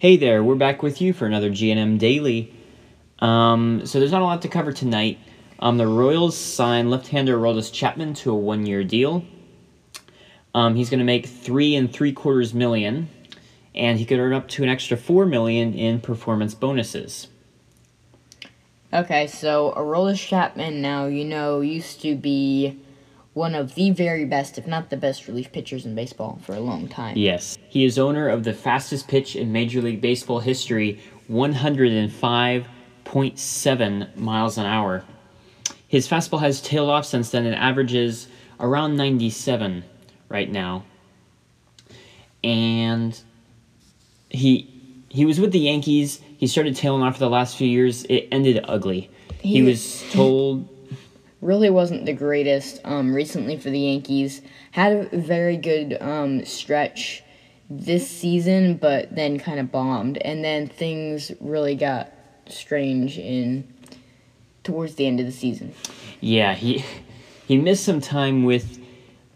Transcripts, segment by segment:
Hey there, we're back with you for another G&M Daily. Um, so there's not a lot to cover tonight. Um, the Royals signed left-hander Aroldis Chapman to a one-year deal. Um, he's going to make three and three quarters million, and he could earn up to an extra four million in performance bonuses. Okay, so Aroldis Chapman now, you know, used to be one of the very best, if not the best, relief pitchers in baseball for a long time. Yes. He is owner of the fastest pitch in Major League Baseball history, 105.7 miles an hour. His fastball has tailed off since then and averages around 97 right now. And he he was with the Yankees. He started tailing off for the last few years. It ended ugly. He, He- was told Really wasn't the greatest um, recently for the Yankees. Had a very good um, stretch this season, but then kind of bombed. And then things really got strange in towards the end of the season. Yeah, he he missed some time with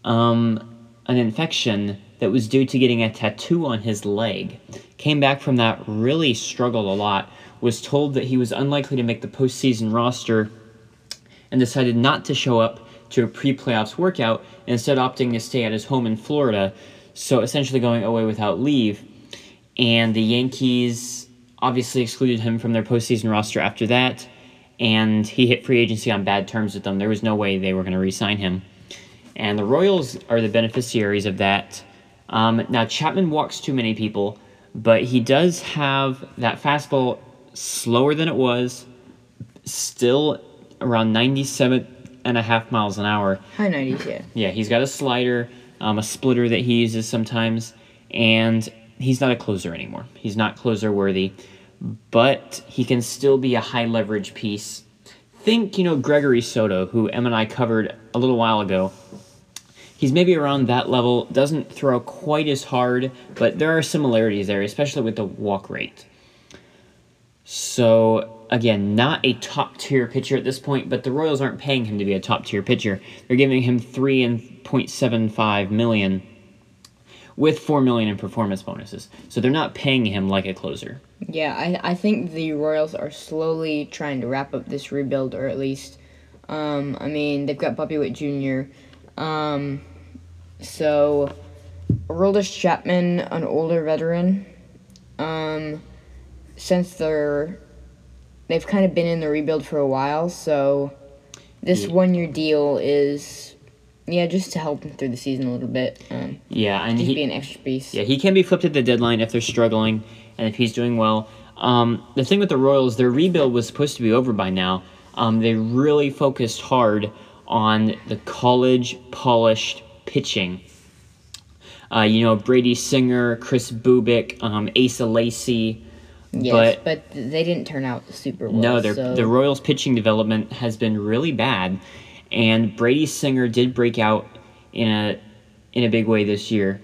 um, an infection that was due to getting a tattoo on his leg. Came back from that, really struggled a lot. Was told that he was unlikely to make the postseason roster, and decided not to show up to a pre-playoffs workout, instead opting to stay at his home in Florida. So essentially going away without leave. And the Yankees obviously excluded him from their postseason roster after that and he hit free agency on bad terms with them. There was no way they were going to re-sign him. And the Royals are the beneficiaries of that. Um, now Chapman walks too many people, but he does have that fastball slower than it was, still around 97 and a half miles an hour. High 90s, yeah. Yeah, he's got a slider, um, a splitter that he uses sometimes, and he's not a closer anymore. He's not closer worthy, but he can still be a high leverage piece. Think, you know, Gregory Soto, who Em and I covered a little while ago. He's maybe around that level, doesn't throw quite as hard, but there are similarities there, especially with the walk rate. So, again, not a top tier pitcher at this point, but the Royals aren't paying him to be a top tier pitcher. They're giving him three and point seven five million with four million in performance bonuses. So they're not paying him like a closer. Yeah, I, I think the Royals are slowly trying to wrap up this rebuild, or at least, um, I mean, they've got Bobby Witt Jr. Um, so, Aroldis Chapman, an older veteran, um, since they're, they've kind of been in the rebuild for a while, so this Yeah. one-year deal is, yeah, just to help them through the season a little bit, um, Yeah, and just he, be an extra piece. Yeah, he can be flipped at the deadline if they're struggling and if he's doing well. Um, the thing with the Royals, their rebuild was supposed to be over by now. Um, they really focused hard on the college polished pitching. Uh, you know, Brady Singer, Kris Bubic, um, Asa Lacy. Yes, but but, they didn't turn out super well. no, their so. the Royals pitching development has been really bad, and Brady Singer did break out in a in a big way this year.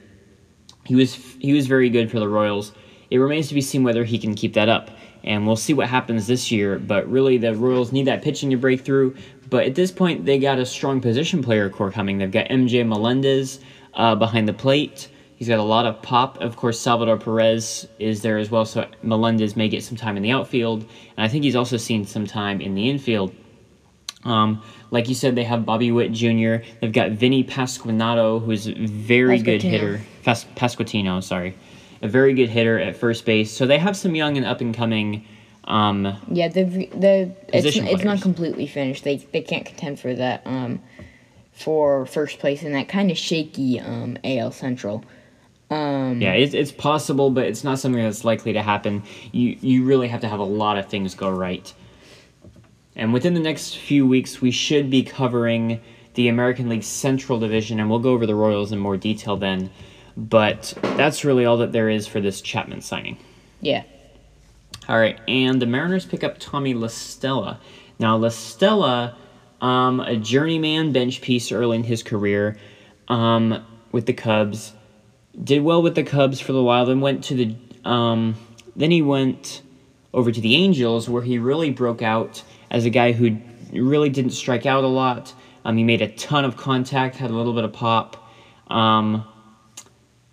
He was he was very good for the Royals. It remains to be seen whether he can keep that up, and we'll see what happens this year. But really, the Royals need that pitching to break through. But at this point, they got a strong position player core coming. They've got MJ Melendez uh, behind the plate. He's got a lot of pop. Of course, Salvador Perez is there as well, so Melendez may get some time in the outfield. And I think he's also seen some time in the infield. Um, like you said, they have Bobby Witt Jr. They've got Vinny Pasquantino, who's a very good hitter. Pas- Pasquantino, sorry. A very good hitter at first base. So they have some young and up and coming. Um, Yeah, the the it's, it's not completely finished. They they can't contend for that um for first place in that kind of shaky um AL Central. Um yeah, it's, it's possible, but it's not something that's likely to happen. You you really have to have a lot of things go right. And within the next few weeks, we should be covering the American League Central Division, and we'll go over the Royals in more detail then. But that's really all that there is for this Chapman signing. yeah. All right, and the Mariners pick up Tommy La Stella. Now, La Stella, um, a journeyman bench piece early in his career um, with the Cubs, did well with the Cubs for a while. Then went to the, um, then he went over to the Angels, where he really broke out as a guy who really didn't strike out a lot. Um, he made a ton of contact, had a little bit of pop. Um,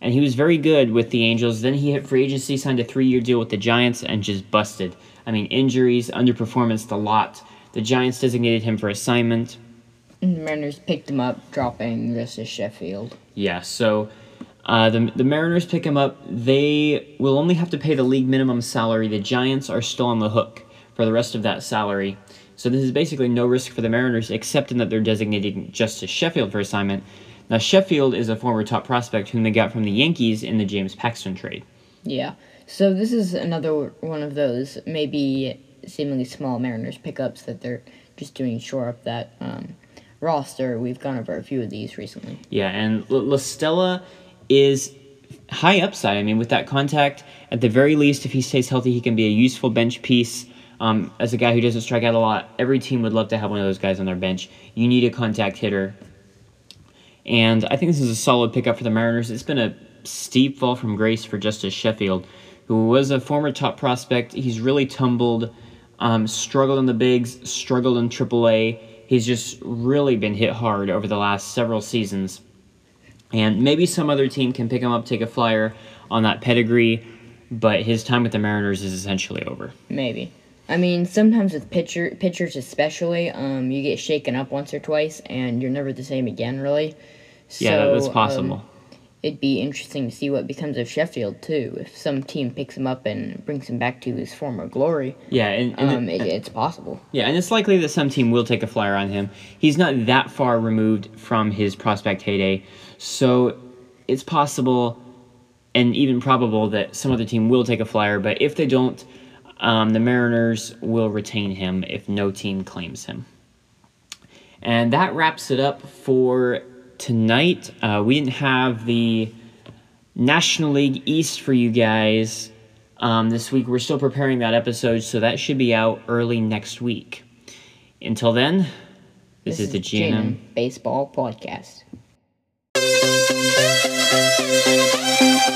and he was very good with the Angels. Then he hit free agency, signed a three-year deal with the Giants, and just busted. I mean, injuries, underperformance, a lot. The Giants designated him for assignment. The Mariners picked him up, dropping this to Sheffield. Yeah, so uh, the, the Mariners pick him up. They will only have to pay the league minimum salary. The Giants are still on the hook for the rest of that salary. So this is basically no risk for the Mariners, except in that they're designating Justus Sheffield for assignment. Now, Sheffield is a former top prospect whom they got from the Yankees in the James Paxton trade. Yeah. So this is another one of those maybe seemingly small Mariners pickups that they're just doing shore up that um, roster. We've gone over a few of these recently. Yeah, and L- La Stella is high upside. I mean, with that contact, at the very least, if he stays healthy, he can be a useful bench piece. Um, as a guy who doesn't strike out a lot, every team would love to have one of those guys on their bench. You need a contact hitter. And I think this is a solid pickup for the Mariners. It's been a steep fall from grace for Justus Sheffield, who was a former top prospect. He's really tumbled, um, struggled in the bigs, struggled in AAA. He's just really been hit hard over the last several seasons. And maybe some other team can pick him up, take a flyer on that pedigree, but his time with the Mariners is essentially over. Maybe. I mean, sometimes with pitcher pitchers especially, um, you get shaken up once or twice, and you're never the same again, really. Yeah, that- that's possible. um, it'd be interesting to see what becomes of Sheffield too. If some team picks him up and brings him back to his former glory, yeah, and, and um, it, it's possible. Yeah, and it's likely that some team will take a flyer on him. He's not that far removed from his prospect heyday, so it's possible and even probable that some other team will take a flyer, but if they don't, um, the Mariners will retain him if no team claims him. And that wraps it up for tonight. Uh, we didn't have the National League East for you guys um, this week. We're still preparing that episode, so that should be out early next week. Until then, this, is the G&M. G&M Baseball Podcast thank you.